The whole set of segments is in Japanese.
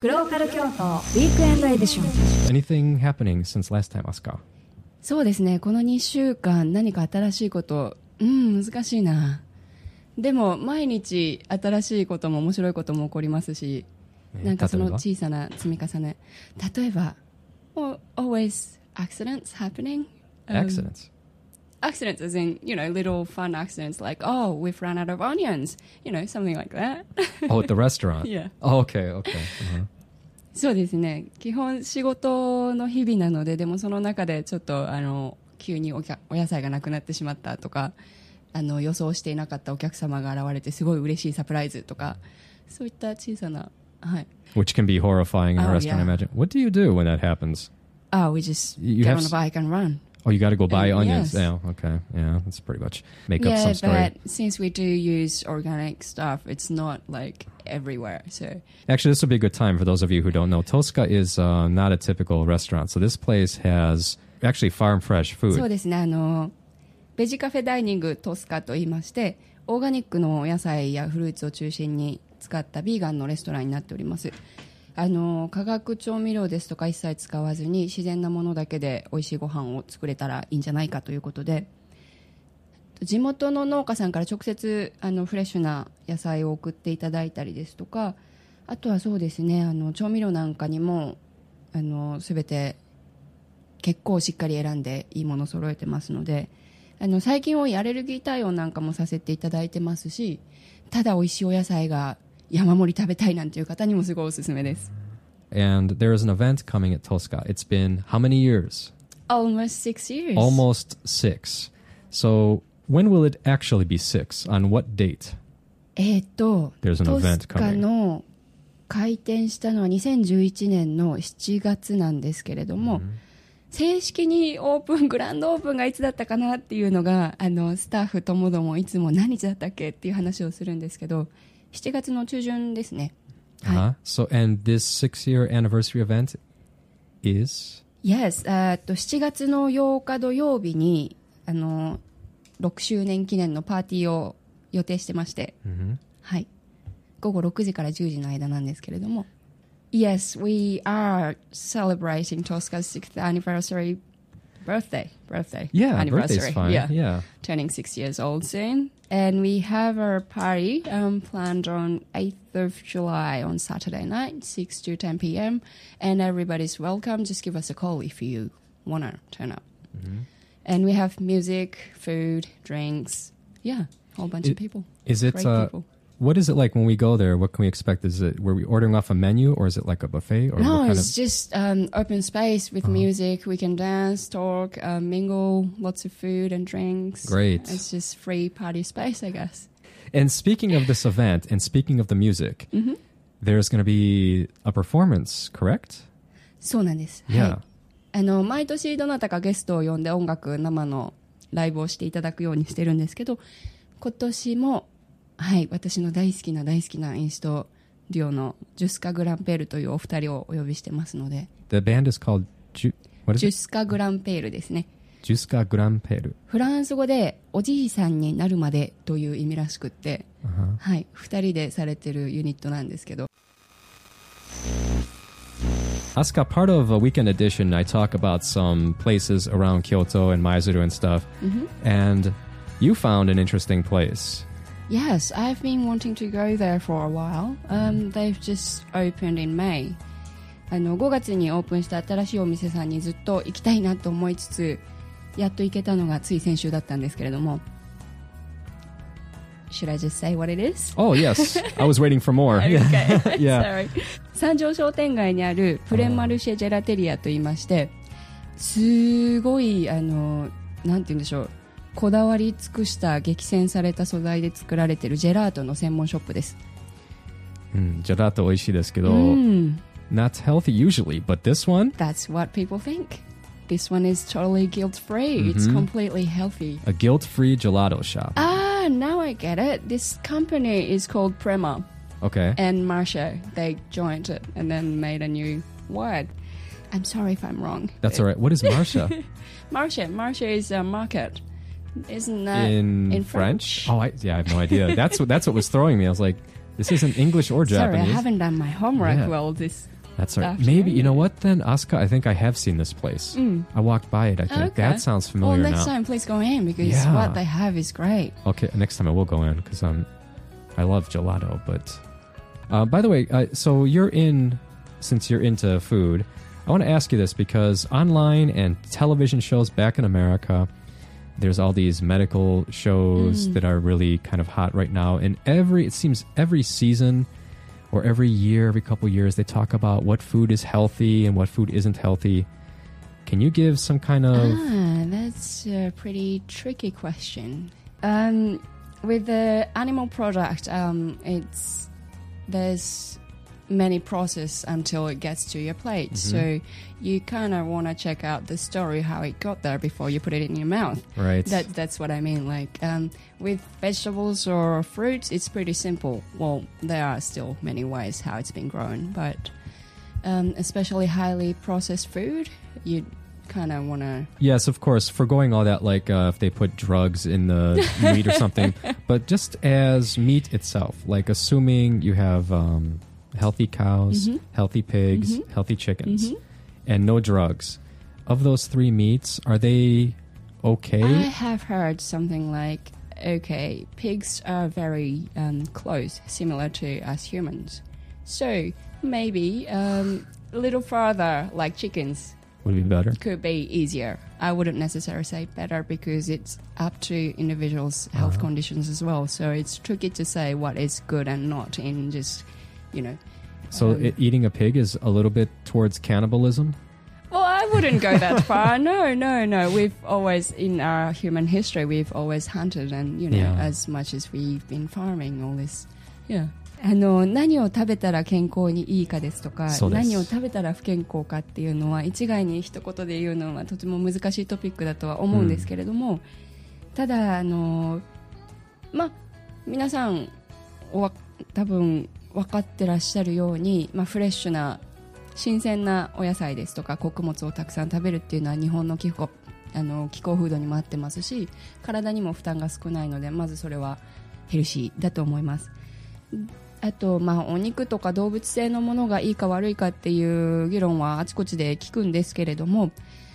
グローカル京都ウィークエンドエディション。Anything happening since last time, Asuka? そうですね。この2週間何か新しいことうん難しいな。でも毎日新しいことも面白いことも起こりますしえーなんかその小さな積み重ね。例えば always accidents happening Um, Accidents. Accidents as in you know little fun accidents like oh we've run out of onions you know something like that Oh, at the restaurant. Yeah. Oh, okay, okay. Uh-huh. そうですね基本仕事の日々なのででもその中でちょっとあの急にお客お野菜がなくなってしまったとかあの予想していなかったお客様が現れてすごい嬉しいサプライズとかそういった小さなはい Which can be horrifying in a Oh, restaurant, I yeah. imagine. What do you do when that happens? Oh, we just You get on a bike and run. Oh, you got to go buy Uh, onions. yes. Yeah, okay. Yeah, that's pretty much make up yeah, some story. but since we do use organic stuff, it's not like everywhere. So Actually, this would be a good time for those of you who don't know. Tosca is uh, not a typical restaurant. So this place has actually farm fresh そう food. ですねあのベジカフェダイニングトスカと言いましてオーガニックのお野菜やフルーツを中心に使ったビーガンのレストランになっております あの化学調味料ですとか一切使わずに自然なものだけで美味しいご飯を作れたらいいんじゃないかということで。地元の農家さんから直接あのフレッシュな野菜を送っていただいたりですとかあとはそうですねあの調味料なんかにもあの全て結構しっかり選んでいいもの揃えてますのであの最近多いアレルギー対応なんかもさせていただいてますしただ美味しいお野菜が山盛り食べたいなんていう方にもすごいおすすめです And there is an event coming at Tosca. It's been how many years? Almost six years Almost six. So when will it actually be six? On what date? えーっと There's an ト event スカの開店したのは2011年の7月なんですけれども、正式にオープングランドオープンがいつだったかなっていうのがあのスタッフともどもいつも何日だったっけっていう話をするんですけど7月の中旬ですね Uh-huh. So, and this six-year anniversary event is はい Yes えーっと7月の8日土曜日にあの6周年記念のパーティーを予定してまして、はい午後6時から10時の間なんですけれども Yes, we are celebrating Tosca's sixth anniversary birthday. Birthday. yeah, anniversary. birthday's fine. Yeah. yeah. Turning six years old soon. And we have our party um, planned on 8th of July on Saturday night, 6 to 10 p.m. And everybody's welcome. Just give us a call if you want to turn up. Mm-hmm. And we have music, food, drinks. Yeah, a whole bunch It- of people. Is it uh, people what is it like when we go there? What can we expect? Is it were we ordering off a menu or is it like a buffet or No, what kind it's just um, open space with music. We can dance, talk, uh, mingle, lots of food and drinks. Great. It's just free party space, I guess. And speaking of this event and speaking of the music, Mm-hmm. there's going to be a performance, correct? そうなんです。 Yeah. はい。あの、毎年どなたかゲストを呼んで音楽、生のライブをしていただくようにしてるんですけど、今年も、 はい、私の大好きな大好きなインストデュオのジュスカ・グランペールというお二人をお呼びしてますので、The band is called Ju- what ジ is ュスカ・グランペールですね。it? Juska Gramperu. フランス語でおじいさんになるまでという意味らしくって、はい、二人でされてるユニットなんですけど、Asuka, part of a weekend edition, I talk about some places around Kyoto and Maizuru and stuff. And you found an interesting place. Yes, I've been wanting to go there for a while. Um, they've just opened in May. あの5月にオープンした新しいお店さんにずっと行きたいなと思いつつやっと行けたのがつい先週だったんですけれども Should I just say what it is? Oh, yes. I was waiting for more. Okay. Yeah. Sorry. 三条商店街にあるプレンマルシェジェラテリアと言いましてすごいあのなんて言うんでしょう こだわり尽くした激戦された素材で作られているジェラートの専門ショップです Mm, gelato oishi desu kedo, うん not healthy usually, but this one, That's what people think This one is totally guilt free It's completely healthy a guilt-free gelato shop. Ah, now I get it This company is called Prema Okay. and Marcia They joined it and then made a new word I'm sorry if I'm wrong That's all right. What is Marcia? Marcia. Marcia is a market. Isn't that in, in French? French? Oh, I, yeah, I have no idea. That's what that's what was throwing me. I was like, This isn't English or Japanese. Sorry, I haven't done my homework Yeah. well this. That's all right. Maybe you know what then, Asuka. I think I have seen this place. I walked by it. I think Mm. Okay. that sounds familiar. Well, next now. time, please go in because Yeah. what they have is great. Okay, next time I will go in because um, I love gelato. But uh, by the way, uh, so you're in since you're into food. I want to ask you this because online and television shows back in America, there's all these medical shows Mm. that are really kind of hot right now. And every it seems every season or every year, every couple years, they talk about what food is healthy and what food isn't healthy. Can you give some kind of Ah, that's a pretty tricky question. Um, with the animal product, um, it's there's many process until it gets to your plate. So you kind of want to check out the story how it got there before you put it in your mouth. right? That that's what I mean. Like um, with vegetables or fruits, it's pretty simple. Well, there are still many ways how it's been grown, but um, especially highly processed food, you kind of want to. Yes, of course. Foregoing all that, like uh, if they put drugs in the meat or something, but just as meat itself, like assuming you have um, healthy cows, Mhm. healthy pigs, Mhm. healthy chickens, Mhm. and no drugs. Of those three meats, are they okay? I have heard something like, okay, pigs are very um, close, similar to us humans. So maybe um, a little further, like chickens, Would be better. could be easier. I wouldn't necessarily say better because it's up to individuals' health Uh-huh. conditions as well. So it's tricky to say what is good and not in just, you know. So Um, it, eating a pig is a little bit towards cannibalism. Well, I wouldn't go that far. No, no, no. We've always, in our human history, we've always hunted and, you know, Yeah. as much as we've been farming, all this. Yeah. あの何を食べたら健康にいいかですとか何を食べたら不健康かっていうのは一概に一言で言うのはとても難しいトピックだとは思うんですけれども、ただあのまあ皆さんおわ多分分かってらっしゃるように、まあ、フレッシュな新鮮なお野菜ですとか穀物をたくさん食べるっていうのは日本の気候あの気候風土にも合ってますし体にも負担が少ないのでまずそれはヘルシーだと思います。あと、まあ、お肉とか動物性のものがいいか悪いかっていう議論はあちこちで聞くんですけれども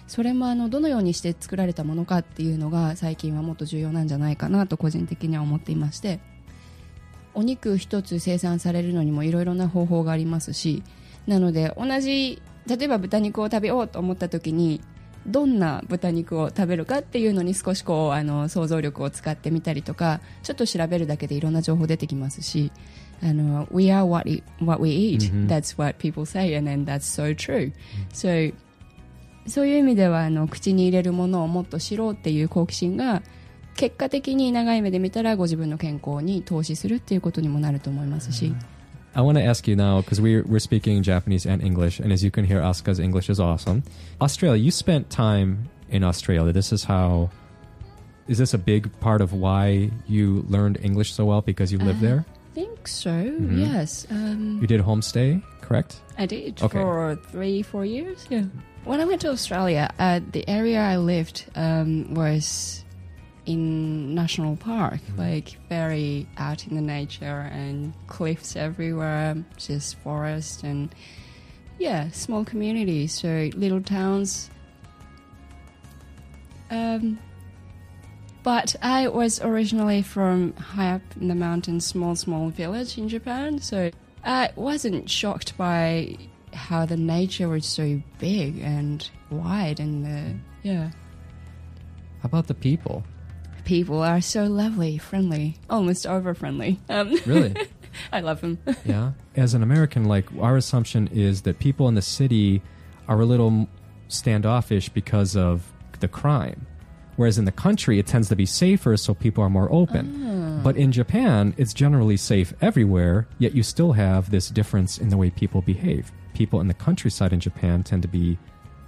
それもあのどのようにして作られたものかっていうのが最近はもっと重要なんじゃないかなと個人的には思っていましてお肉一つ生産されるのにもいろいろな方法がありますしなので同じ例えば豚肉を食べようと思った時にどんな豚肉を食べるかっていうのに少しこうあの想像力を使ってみたりとかちょっと調べるだけでいろんな情報出てきますしあの We are what, e- what we eat、Mhm. That's what people say and then that's so true、so そういう意味ではあの口に入れるものをもっと知ろうっていう好奇心が結果的に長い目で見たらご自分の健康に投資するっていうことにもなると思いますし、 I want to ask you now because we're we're speaking Japanese and English, and as you can hear, Asuka's English is awesome. Australia, you spent time in Australia. This is how. Is this a big part of why you learned English so well because you lived Uh, there? I think so Mhm. yes um, You did homestay, correct? I did Okay. for three, four years. Yeah. When I went to Australia, uh, the area I lived um, was in national park, like very out in the nature and cliffs everywhere, just forest and yeah, small communities. So little towns. Um, but I was originally from high up in the mountains, small, small village in Japan. So I wasn't shocked by how the nature was so big and wide, and the yeah, How about the people? People are so lovely, friendly, almost over friendly. Um, Really? I love them. yeah. As an American, like our assumption is that people in the city are a little standoffish because of the crime. Whereas in the country, it tends to be safer, so people are more open. But in Japan, it's generally safe everywhere, yet you still have this difference in the way people behave. People in the countryside in Japan tend to be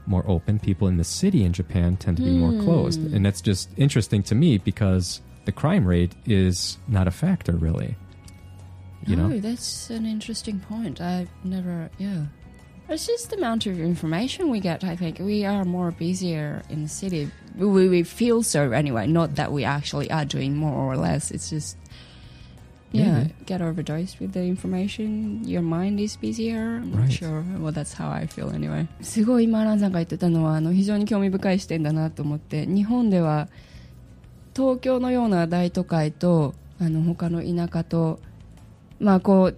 more open. People in the city in Japan tend to be more hmm. closed. And that's just interesting to me because the crime rate is not a factor, really. You oh, know? that's an interesting point. I've never, yeah. It's just the amount of information we get. I think we are more busier in the city. We, we feel so anyway. Not that we actually are doing more or less. It's just, Yeah, Maybe. get overdosed with the information. Your mind is busier. I'm not sure. Well, that's how I feel anyway. すごい今、アランさんが言ってたのは、あの、非常に興味深い視点だなと思って、日本では、東京のような大都会と、あの、他の田舎と、まあ、こう、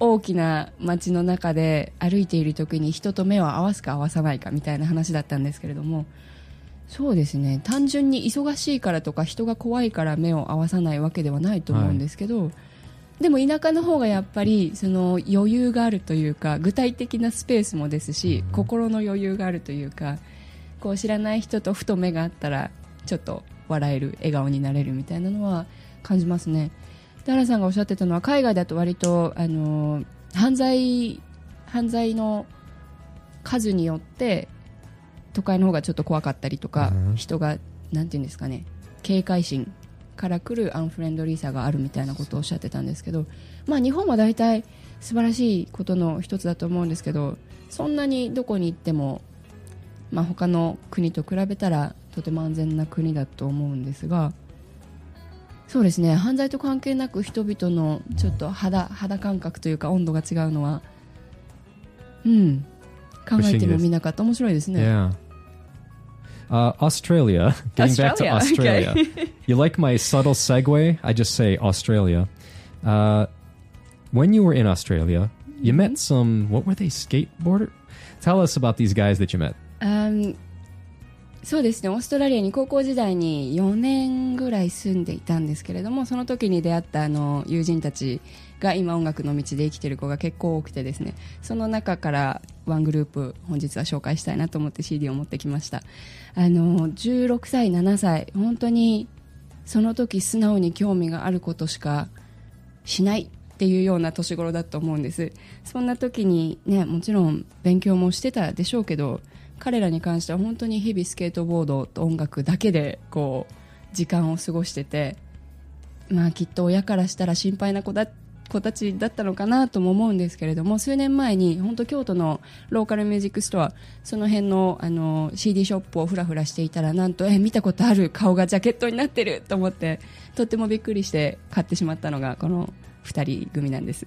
大きな街の中で歩いている時に人と目を合わすか合わさないかみたいな話だったんですけれどもそうですね。単純に忙しいからとか人が怖いから目を合わさないわけではないと思うんですけど、でも田舎の方がやっぱりその余裕があるというか具体的なスペースもですし、心の余裕があるというかこう知らない人とふと目があったらちょっと笑える笑顔になれるみたいなのは感じますね。で原さんがおっしゃってたのは海外だと割とあの犯罪犯罪の数によって都会の方がちょっと怖かったりとか、うん。人がなんていうんですかね警戒心から来るアンフレンドリーさがあるみたいなことをおっしゃってたんですけど、まあ、日本は大体素晴らしいことの一つだと思うんですけどそんなにどこに行っても、まあ、他の国と比べたらとても安全な国だと思うんですがそうですね犯罪と関係なく人々のちょっと肌肌感覚というか温度が違うのはうん考えてもみなかった面白いですね Yeah. Uh, Australia. Getting back to Australia, Australia. you like my subtle segue? I just say Australia. Uh, when you were in Australia, you met some. What were they? Skateboarder. Tell us about these guys that you met. あん そうですね。オーストラリアに高校時代に4年ぐらい住んでいたんですけれどもその時に出会ったあの友人たちが今音楽の道で生きてる子が結構多くてですねその中からワングループ本日は紹介したいなと思って CD を持ってきました。あの16歳7歳本当にその時素直に興味があることしかしないっていうような年頃だと思うんです。そんな時にねもちろん勉強もしてたでしょうけど彼らに関しては本当に日々スケートボードと音楽だけでこう時間を過ごしててまあきっと親からしたら心配な子だ子たちだったのかなとも思うんですけれども数年前に本当京都のローカルミュージックストアその辺のあの CD ショップをふらふらしていたらなんとえ見たことある顔がジャケットになってると思ってとってもびっくりして買ってしまったのがこの2人組なんです。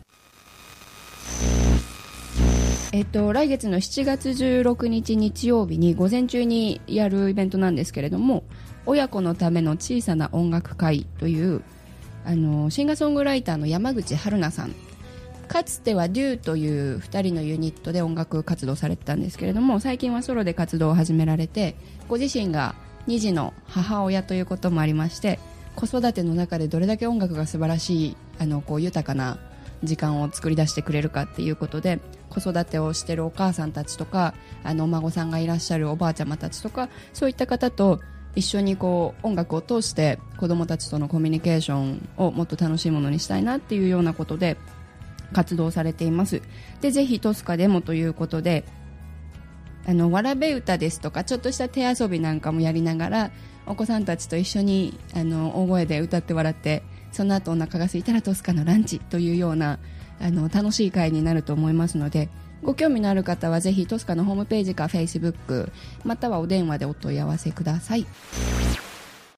えっと、来月の7月16日日曜日に午前中にやるイベントなんですけれども親子のための小さな音楽会というあのシンガーソングライターの山口春菜さん。かつては DUE という2人のユニットで音楽活動されてたんですけれども最近はソロで活動を始められてご自身が2児の母親ということもありまして子育ての中でどれだけ音楽が素晴らしいあのこう豊かな時間を作り出してくれるかっていうことで子育てをしてるお母さんたちとかあのお孫さんがいらっしゃるおばあちゃまたちとかそういった方と一緒にこう音楽を通して子供たちとのコミュニケーションをもっと楽しいものにしたいなっていうようなことで活動されています。でぜひトスカでもということであのわらべ歌ですとかちょっとした手遊びなんかもやりながらお子さんたちと一緒にあの大声で歌って笑ってその後お腹が空いたらトスカのランチというようなあの楽しい会になると思いますのでご興味のある方はぜひトスカのホームページか Facebook またはお電話でお問い合わせください。